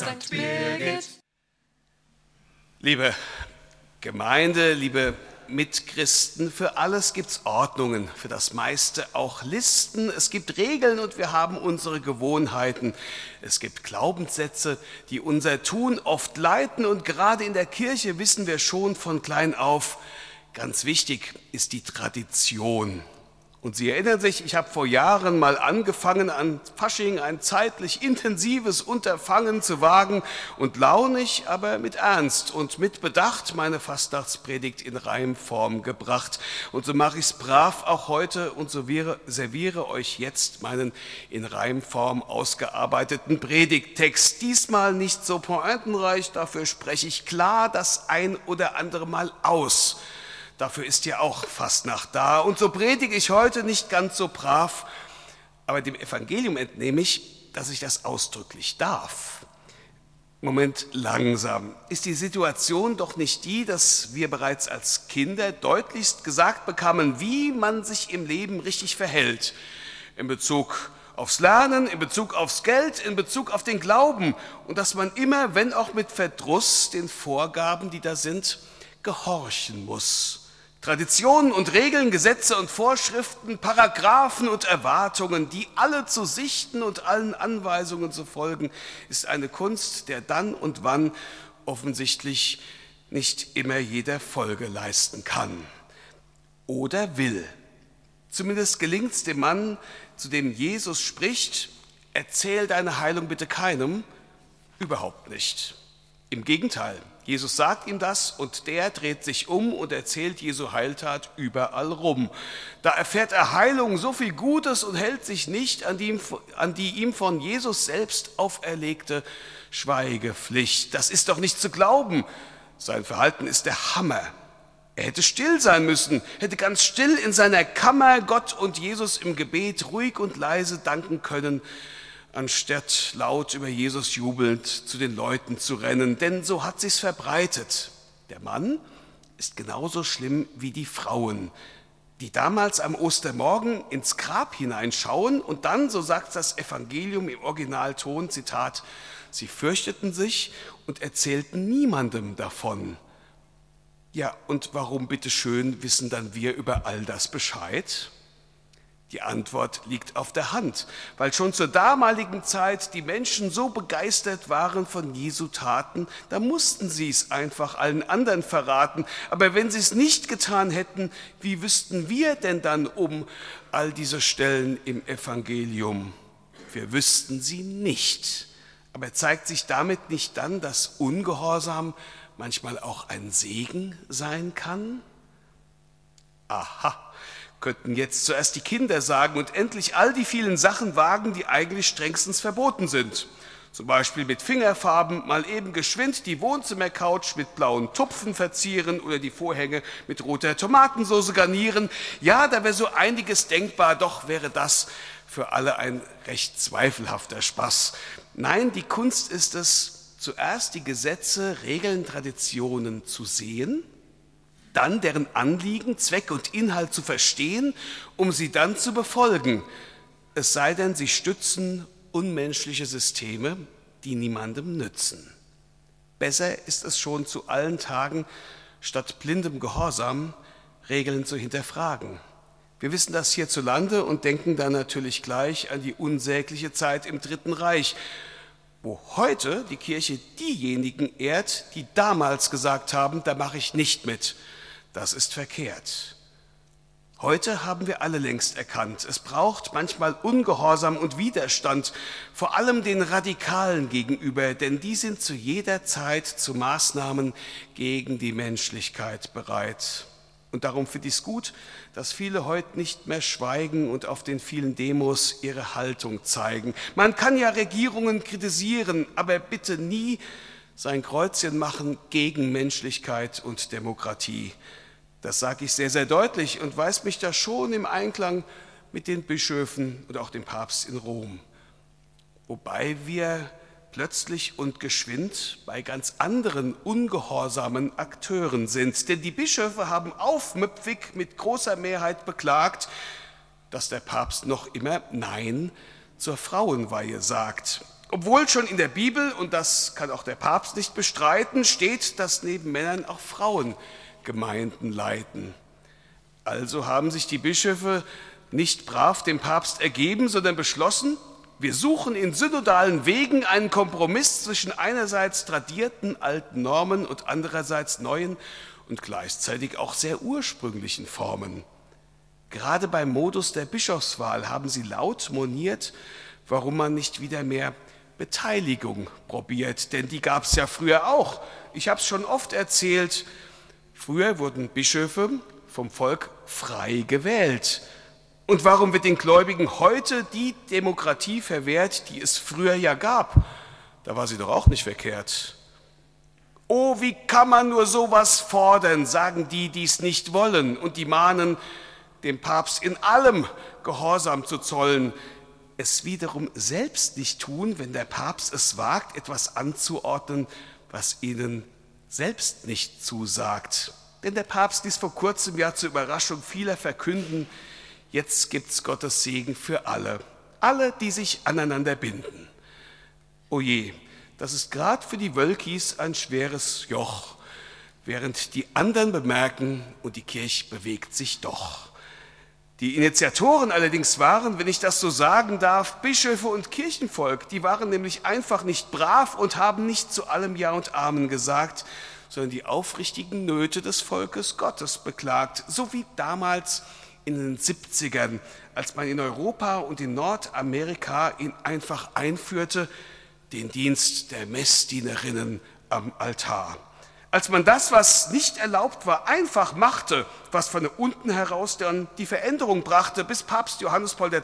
St. Birgit. Liebe Gemeinde, liebe Mitchristen, für alles gibt es Ordnungen, für das meiste auch Listen. Es gibt Regeln und wir haben unsere Gewohnheiten. Es gibt Glaubenssätze, die unser Tun oft leiten und gerade in der Kirche wissen wir schon von klein auf, ganz wichtig ist die Tradition. Und Sie erinnern sich, ich habe vor Jahren mal angefangen, an Fasching ein zeitlich intensives Unterfangen zu wagen und launig, aber mit Ernst und mit Bedacht meine Fastnachtspredigt in Reimform gebracht. Und so mache ich es brav auch heute und so serviere euch jetzt meinen in Reimform ausgearbeiteten Predigttext. Diesmal nicht so pointenreich, dafür spreche ich klar das ein oder andere Mal aus. Dafür ist ja auch Fastnacht da. Und so predige ich heute nicht ganz so brav, aber dem Evangelium entnehme ich, dass ich das ausdrücklich darf. Moment, langsam. Ist die Situation doch nicht die, dass wir bereits als Kinder deutlichst gesagt bekamen, wie man sich im Leben richtig verhält? In Bezug aufs Lernen, in Bezug aufs Geld, in Bezug auf den Glauben. Und dass man immer, wenn auch mit Verdruss, den Vorgaben, die da sind, gehorchen muss. Traditionen und Regeln, Gesetze und Vorschriften, Paragraphen und Erwartungen, die alle zu sichten und allen Anweisungen zu folgen, ist eine Kunst, der dann und wann offensichtlich nicht immer jeder Folge leisten kann oder will. Zumindest gelingt es dem Mann, zu dem Jesus spricht, erzähl deine Heilung bitte keinem, überhaupt nicht. Im Gegenteil, Jesus sagt ihm das und der dreht sich um und erzählt Jesu Heiltat überall rum. Da erfährt er Heilung, so viel Gutes und hält sich nicht an die, an die ihm von Jesus selbst auferlegte Schweigepflicht. Das ist doch nicht zu glauben. Sein Verhalten ist der Hammer. Er hätte still sein müssen, hätte ganz still in seiner Kammer Gott und Jesus im Gebet ruhig und leise danken können anstatt laut über Jesus jubelnd zu den Leuten zu rennen, denn so hat sich's verbreitet. Der Mann ist genauso schlimm wie die Frauen, die damals am Ostermorgen ins Grab hineinschauen und dann, so sagt das Evangelium im Originalton, Zitat, sie fürchteten sich und erzählten niemandem davon. Ja, und warum bitteschön wissen dann wir über all das Bescheid? Die Antwort liegt auf der Hand, weil schon zur damaligen Zeit die Menschen so begeistert waren von Jesu Taten, da mussten sie es einfach allen anderen verraten. Aber wenn sie es nicht getan hätten, wie wüssten wir denn dann um all diese Stellen im Evangelium? Wir wüssten sie nicht. Aber zeigt sich damit nicht dann, dass Ungehorsam manchmal auch ein Segen sein kann? Aha könnten jetzt zuerst die Kinder sagen und endlich all die vielen Sachen wagen, die eigentlich strengstens verboten sind. Zum Beispiel mit Fingerfarben mal eben geschwind die Wohnzimmercouch mit blauen Tupfen verzieren oder die Vorhänge mit roter Tomatensauce garnieren. Ja, da wäre so einiges denkbar, doch wäre das für alle ein recht zweifelhafter Spaß. Nein, die Kunst ist es, zuerst die Gesetze, Regeln, Traditionen zu sehen dann deren Anliegen, Zweck und Inhalt zu verstehen, um sie dann zu befolgen, es sei denn, sie stützen unmenschliche Systeme, die niemandem nützen. Besser ist es schon zu allen Tagen, statt blindem Gehorsam Regeln zu hinterfragen. Wir wissen das hierzulande und denken dann natürlich gleich an die unsägliche Zeit im Dritten Reich, wo heute die Kirche diejenigen ehrt, die damals gesagt haben, da mache ich nicht mit das ist verkehrt. Heute haben wir alle längst erkannt, es braucht manchmal Ungehorsam und Widerstand, vor allem den Radikalen gegenüber, denn die sind zu jeder Zeit zu Maßnahmen gegen die Menschlichkeit bereit. Und darum finde ich es gut, dass viele heute nicht mehr schweigen und auf den vielen Demos ihre Haltung zeigen. Man kann ja Regierungen kritisieren, aber bitte nie sein Kreuzchen machen gegen Menschlichkeit und Demokratie. Das sage ich sehr, sehr deutlich und weiß mich da schon im Einklang mit den Bischöfen und auch dem Papst in Rom. Wobei wir plötzlich und geschwind bei ganz anderen ungehorsamen Akteuren sind. Denn die Bischöfe haben aufmüpfig mit großer Mehrheit beklagt, dass der Papst noch immer Nein zur Frauenweihe sagt. Obwohl schon in der Bibel, und das kann auch der Papst nicht bestreiten, steht, dass neben Männern auch Frauen Gemeinden leiten. Also haben sich die Bischöfe nicht brav dem Papst ergeben, sondern beschlossen, wir suchen in synodalen Wegen einen Kompromiss zwischen einerseits tradierten alten Normen und andererseits neuen und gleichzeitig auch sehr ursprünglichen Formen. Gerade beim Modus der Bischofswahl haben sie laut moniert, warum man nicht wieder mehr Beteiligung probiert, denn die gab es ja früher auch. Ich habe es schon oft erzählt, früher wurden Bischöfe vom Volk frei gewählt. Und warum wird den Gläubigen heute die Demokratie verwehrt, die es früher ja gab? Da war sie doch auch nicht verkehrt. Oh, wie kann man nur sowas fordern, sagen die, die es nicht wollen, und die mahnen, dem Papst in allem Gehorsam zu zollen, es wiederum selbst nicht tun, wenn der Papst es wagt, etwas anzuordnen, was ihnen selbst nicht zusagt. Denn der Papst ließ vor kurzem ja zur Überraschung vieler verkünden, jetzt gibt's Gottes Segen für alle, alle, die sich aneinander binden. O je, das ist gerade für die Wölkis ein schweres Joch, während die anderen bemerken, und die Kirche bewegt sich doch. Die Initiatoren allerdings waren, wenn ich das so sagen darf, Bischöfe und Kirchenvolk. Die waren nämlich einfach nicht brav und haben nicht zu allem Ja und Amen gesagt, sondern die aufrichtigen Nöte des Volkes Gottes beklagt, so wie damals in den 70ern, als man in Europa und in Nordamerika ihn einfach einführte, den Dienst der Messdienerinnen am Altar. Als man das, was nicht erlaubt war, einfach machte, was von unten heraus dann die Veränderung brachte, bis Papst Johannes Paul II.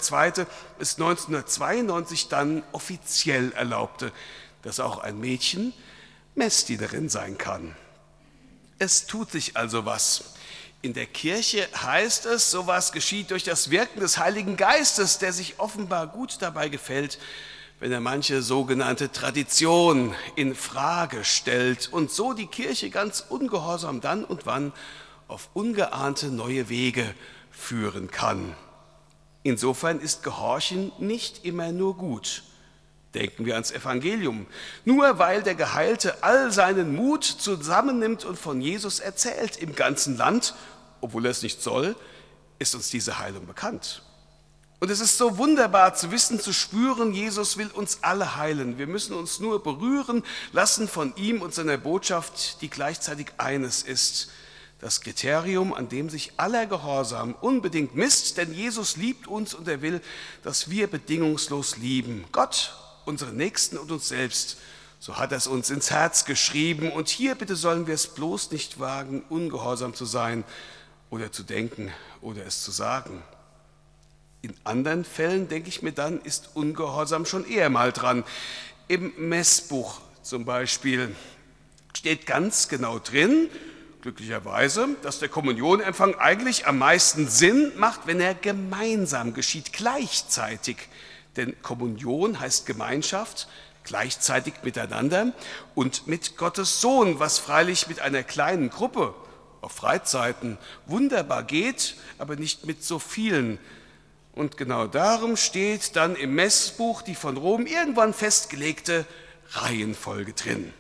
es 1992 dann offiziell erlaubte, dass auch ein Mädchen Messdienerin sein kann. Es tut sich also was. In der Kirche heißt es, sowas geschieht durch das Wirken des Heiligen Geistes, der sich offenbar gut dabei gefällt, wenn er manche sogenannte Tradition in Frage stellt und so die Kirche ganz ungehorsam dann und wann auf ungeahnte neue Wege führen kann. Insofern ist Gehorchen nicht immer nur gut. Denken wir ans Evangelium. Nur weil der Geheilte all seinen Mut zusammennimmt und von Jesus erzählt im ganzen Land, obwohl er es nicht soll, ist uns diese Heilung bekannt. Und es ist so wunderbar zu wissen, zu spüren, Jesus will uns alle heilen. Wir müssen uns nur berühren lassen von ihm und seiner Botschaft, die gleichzeitig eines ist. Das Kriterium, an dem sich aller Gehorsam unbedingt misst, denn Jesus liebt uns und er will, dass wir bedingungslos lieben. Gott, unseren Nächsten und uns selbst. So hat er es uns ins Herz geschrieben. Und hier bitte sollen wir es bloß nicht wagen, ungehorsam zu sein oder zu denken oder es zu sagen. In anderen Fällen, denke ich mir dann, ist Ungehorsam schon eher mal dran. Im Messbuch zum Beispiel steht ganz genau drin, glücklicherweise, dass der Kommunionempfang eigentlich am meisten Sinn macht, wenn er gemeinsam geschieht, gleichzeitig. Denn Kommunion heißt Gemeinschaft, gleichzeitig miteinander und mit Gottes Sohn, was freilich mit einer kleinen Gruppe auf Freizeiten wunderbar geht, aber nicht mit so vielen und genau darum steht dann im Messbuch die von Rom irgendwann festgelegte Reihenfolge drin.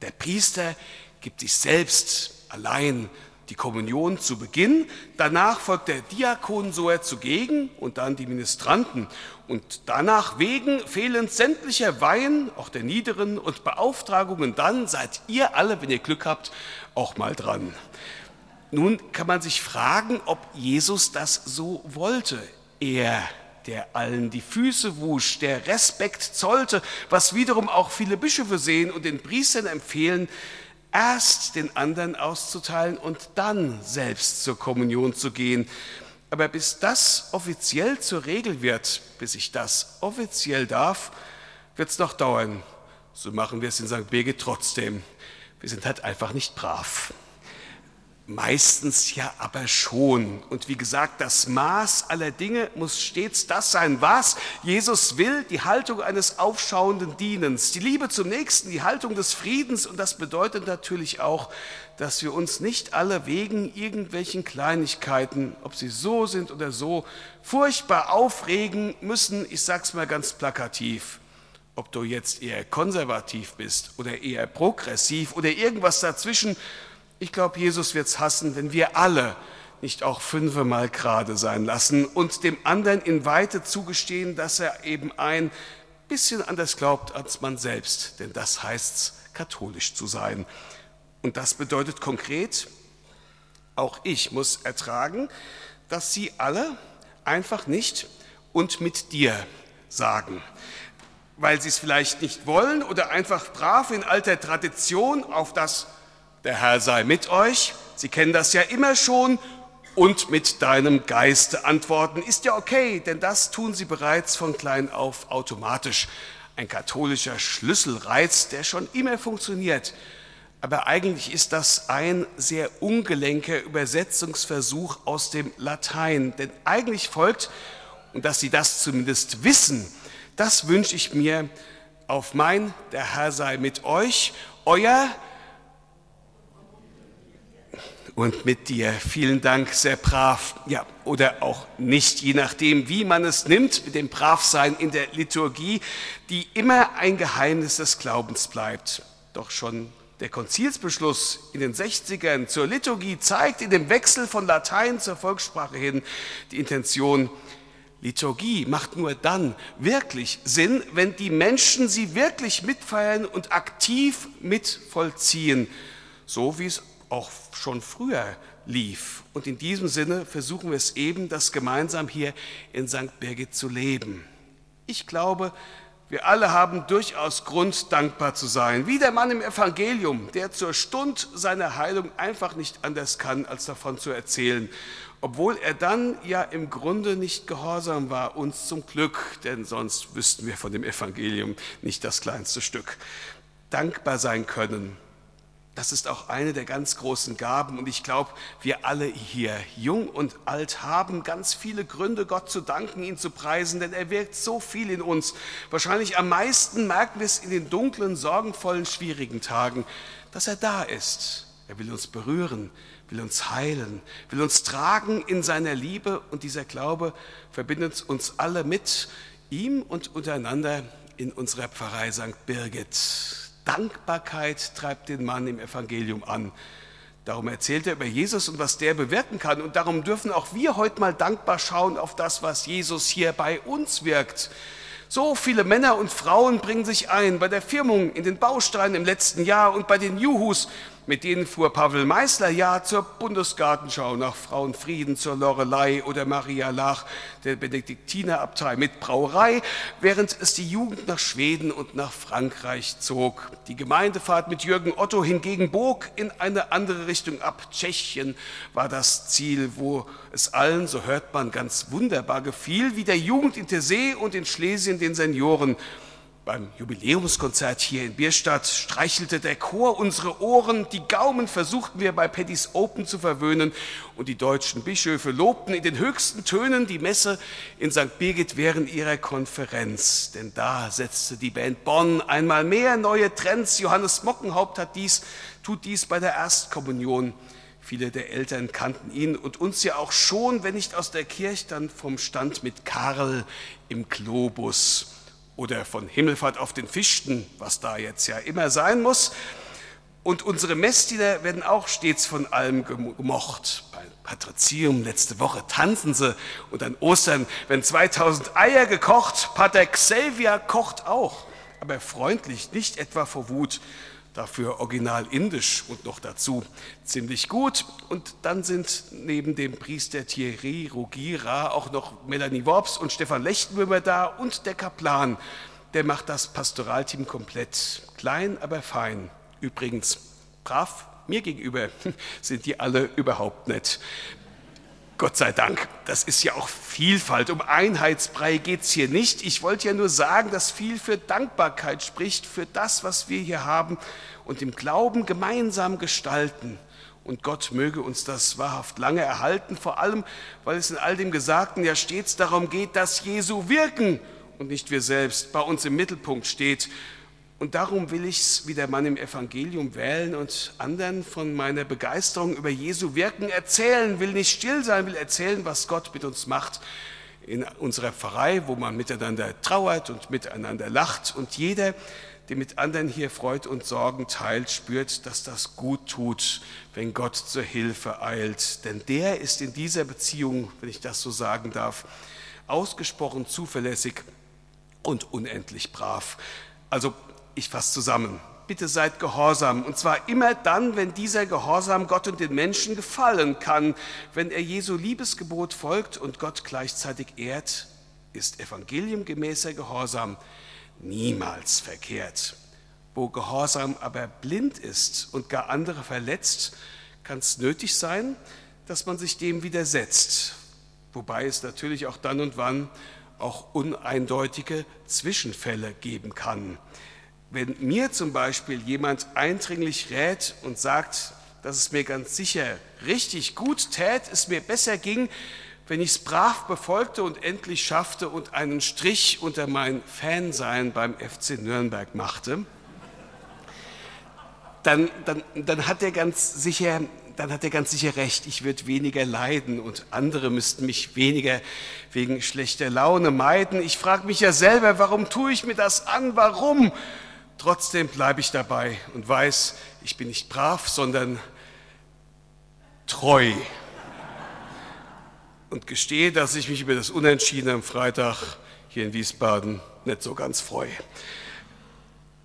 Der Priester gibt sich selbst allein die Kommunion zu Beginn, danach folgt der Diakon so er zugegen und dann die Ministranten. Und danach wegen fehlen sämtlicher Weihen, auch der niederen und Beauftragungen, dann seid ihr alle, wenn ihr Glück habt, auch mal dran. Nun kann man sich fragen, ob Jesus das so wollte. Er, der allen die Füße wusch, der Respekt zollte, was wiederum auch viele Bischöfe sehen und den Priestern empfehlen, erst den anderen auszuteilen und dann selbst zur Kommunion zu gehen. Aber bis das offiziell zur Regel wird, bis ich das offiziell darf, wird es noch dauern. So machen wir es in St. Birgit trotzdem. Wir sind halt einfach nicht brav. Meistens ja aber schon. Und wie gesagt, das Maß aller Dinge muss stets das sein, was Jesus will, die Haltung eines aufschauenden Dienens, die Liebe zum Nächsten, die Haltung des Friedens. Und das bedeutet natürlich auch, dass wir uns nicht alle wegen irgendwelchen Kleinigkeiten, ob sie so sind oder so, furchtbar aufregen müssen. Ich sage es mal ganz plakativ. Ob du jetzt eher konservativ bist oder eher progressiv oder irgendwas dazwischen, ich glaube, Jesus wird es hassen, wenn wir alle nicht auch fünfmal gerade sein lassen und dem anderen in Weite zugestehen, dass er eben ein bisschen anders glaubt als man selbst. Denn das heißt katholisch zu sein. Und das bedeutet konkret, auch ich muss ertragen, dass sie alle einfach nicht und mit dir sagen weil sie es vielleicht nicht wollen oder einfach brav in alter Tradition auf das der Herr sei mit euch, Sie kennen das ja immer schon, und mit deinem Geiste antworten, ist ja okay, denn das tun sie bereits von klein auf automatisch. Ein katholischer Schlüsselreiz, der schon immer funktioniert. Aber eigentlich ist das ein sehr ungelenker Übersetzungsversuch aus dem Latein. Denn eigentlich folgt, und dass Sie das zumindest wissen, das wünsche ich mir auf mein, der Herr sei mit euch, euer und mit dir. Vielen Dank, sehr brav. Ja, oder auch nicht, je nachdem, wie man es nimmt, mit dem Bravsein in der Liturgie, die immer ein Geheimnis des Glaubens bleibt. Doch schon der Konzilsbeschluss in den 60ern zur Liturgie zeigt in dem Wechsel von Latein zur Volkssprache hin die Intention, Liturgie macht nur dann wirklich Sinn, wenn die Menschen sie wirklich mitfeiern und aktiv mitvollziehen, so wie es auch schon früher lief. Und in diesem Sinne versuchen wir es eben, das gemeinsam hier in St. Birgit zu leben. Ich glaube, wir alle haben durchaus Grund, dankbar zu sein, wie der Mann im Evangelium, der zur Stund seiner Heilung einfach nicht anders kann, als davon zu erzählen obwohl er dann ja im Grunde nicht gehorsam war, uns zum Glück, denn sonst wüssten wir von dem Evangelium nicht das kleinste Stück. Dankbar sein können, das ist auch eine der ganz großen Gaben und ich glaube, wir alle hier, jung und alt, haben ganz viele Gründe, Gott zu danken, ihn zu preisen, denn er wirkt so viel in uns. Wahrscheinlich am meisten merken wir es in den dunklen, sorgenvollen, schwierigen Tagen, dass er da ist. Er will uns berühren, will uns heilen, will uns tragen in seiner Liebe und dieser Glaube verbindet uns alle mit ihm und untereinander in unserer Pfarrei St. Birgit. Dankbarkeit treibt den Mann im Evangelium an. Darum erzählt er über Jesus und was der bewirken kann. Und darum dürfen auch wir heute mal dankbar schauen auf das, was Jesus hier bei uns wirkt. So viele Männer und Frauen bringen sich ein bei der Firmung, in den Bausteinen im letzten Jahr und bei den Juhus mit denen fuhr Pavel Meisler ja zur Bundesgartenschau nach Frauenfrieden, zur Lorelei oder Maria Lach der Benediktinerabtei mit Brauerei, während es die Jugend nach Schweden und nach Frankreich zog. Die Gemeindefahrt mit Jürgen Otto hingegen bog in eine andere Richtung ab. Tschechien war das Ziel, wo es allen, so hört man, ganz wunderbar gefiel, wie der Jugend in Tessé und in Schlesien den Senioren. Beim Jubiläumskonzert hier in Bierstadt streichelte der Chor unsere Ohren, die Gaumen versuchten wir bei Paddy's Open zu verwöhnen und die deutschen Bischöfe lobten in den höchsten Tönen die Messe in St. Birgit während ihrer Konferenz. Denn da setzte die Band Bonn einmal mehr neue Trends. Johannes Mockenhaupt hat dies, tut dies bei der Erstkommunion. Viele der Eltern kannten ihn und uns ja auch schon, wenn nicht aus der Kirche, dann vom Stand mit Karl im Globus oder von Himmelfahrt auf den Fichten, was da jetzt ja immer sein muss. Und unsere Messdiener werden auch stets von allem gemocht. Beim Patrizium letzte Woche tanzen sie und an Ostern werden 2000 Eier gekocht. Pater Xavier kocht auch, aber freundlich, nicht etwa vor Wut, dafür original indisch und noch dazu ziemlich gut. Und dann sind neben dem Priester Thierry Rugira auch noch Melanie Worps und Stefan Lechtenwürmer da und der Kaplan. Der macht das Pastoralteam komplett. Klein, aber fein. Übrigens, brav mir gegenüber sind die alle überhaupt nicht. Gott sei Dank, das ist ja auch Vielfalt. Um Einheitsbrei geht es hier nicht. Ich wollte ja nur sagen, dass viel für Dankbarkeit spricht, für das, was wir hier haben und im Glauben gemeinsam gestalten. Und Gott möge uns das wahrhaft lange erhalten, vor allem, weil es in all dem Gesagten ja stets darum geht, dass Jesu wirken und nicht wir selbst bei uns im Mittelpunkt steht und darum will ich es wie der Mann im Evangelium wählen und anderen von meiner Begeisterung über Jesu Wirken erzählen, will nicht still sein, will erzählen, was Gott mit uns macht in unserer Pfarrei, wo man miteinander trauert und miteinander lacht und jeder, der mit anderen hier Freud und Sorgen teilt, spürt, dass das gut tut, wenn Gott zur Hilfe eilt. Denn der ist in dieser Beziehung, wenn ich das so sagen darf, ausgesprochen zuverlässig und unendlich brav. Also ich fasse zusammen. Bitte seid gehorsam. Und zwar immer dann, wenn dieser Gehorsam Gott und den Menschen gefallen kann. Wenn er Jesu Liebesgebot folgt und Gott gleichzeitig ehrt, ist evangeliumgemäßer Gehorsam niemals verkehrt. Wo Gehorsam aber blind ist und gar andere verletzt, kann es nötig sein, dass man sich dem widersetzt. Wobei es natürlich auch dann und wann auch uneindeutige Zwischenfälle geben kann. Wenn mir zum Beispiel jemand eindringlich rät und sagt, dass es mir ganz sicher richtig gut tät, es mir besser ging, wenn ich es brav befolgte und endlich schaffte und einen Strich unter mein Fansein beim FC Nürnberg machte, dann, dann, dann hat er ganz sicher dann hat er ganz sicher recht, ich würde weniger leiden und andere müssten mich weniger wegen schlechter Laune meiden. Ich frage mich ja selber, warum tue ich mir das an? Warum? Trotzdem bleibe ich dabei und weiß, ich bin nicht brav, sondern treu. Und gestehe, dass ich mich über das Unentschieden am Freitag hier in Wiesbaden nicht so ganz freue.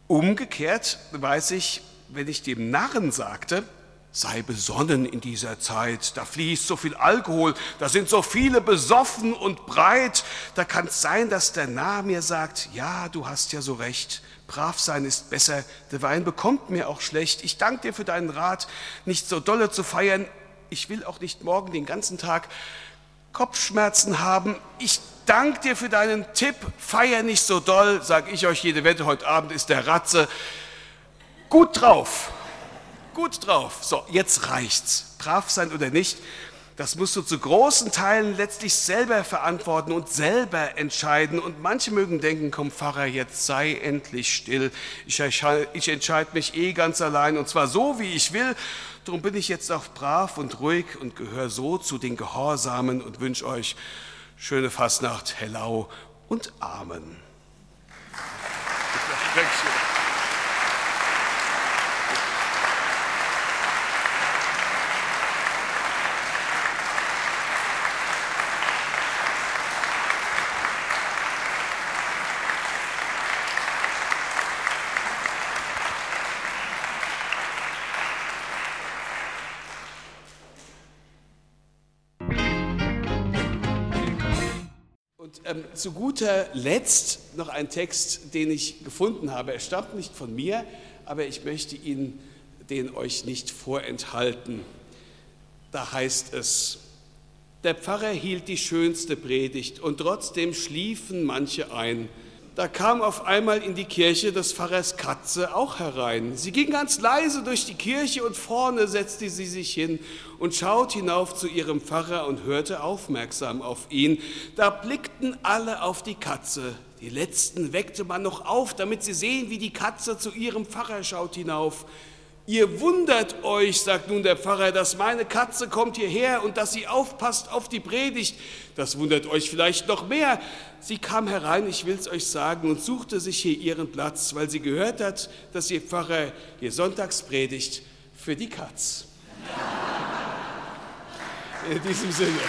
Umgekehrt weiß ich, wenn ich dem Narren sagte, sei besonnen in dieser Zeit, da fließt so viel Alkohol, da sind so viele besoffen und breit, da kann es sein, dass der Narr mir sagt, ja, du hast ja so recht, brav sein ist besser, der Wein bekommt mir auch schlecht, ich danke dir für deinen Rat, nicht so dolle zu feiern, ich will auch nicht morgen den ganzen Tag Kopfschmerzen haben, ich danke dir für deinen Tipp, feier nicht so doll, sage ich euch jede Wette, heute Abend ist der Ratze. Gut drauf gut drauf. So, jetzt reicht's. Brav sein oder nicht, das musst du zu großen Teilen letztlich selber verantworten und selber entscheiden. Und manche mögen denken, komm Pfarrer, jetzt sei endlich still. Ich, ich entscheide mich eh ganz allein und zwar so, wie ich will. Darum bin ich jetzt auch brav und ruhig und gehöre so zu den Gehorsamen und wünsche euch schöne Fastnacht, Hellau und Amen. Dankeschön. Ähm, zu guter Letzt noch ein Text, den ich gefunden habe. Er stammt nicht von mir, aber ich möchte ihn den euch nicht vorenthalten. Da heißt es, der Pfarrer hielt die schönste Predigt und trotzdem schliefen manche ein. Da kam auf einmal in die Kirche des Pfarrers Katze auch herein. Sie ging ganz leise durch die Kirche und vorne setzte sie sich hin und schaut hinauf zu ihrem Pfarrer und hörte aufmerksam auf ihn. Da blickten alle auf die Katze. Die letzten weckte man noch auf, damit sie sehen, wie die Katze zu ihrem Pfarrer schaut hinauf. Ihr wundert euch, sagt nun der Pfarrer, dass meine Katze kommt hierher und dass sie aufpasst auf die Predigt. Das wundert euch vielleicht noch mehr. Sie kam herein, ich will es euch sagen, und suchte sich hier ihren Platz, weil sie gehört hat, dass ihr Pfarrer ihr Sonntagspredigt für die Katz. In diesem Sinne.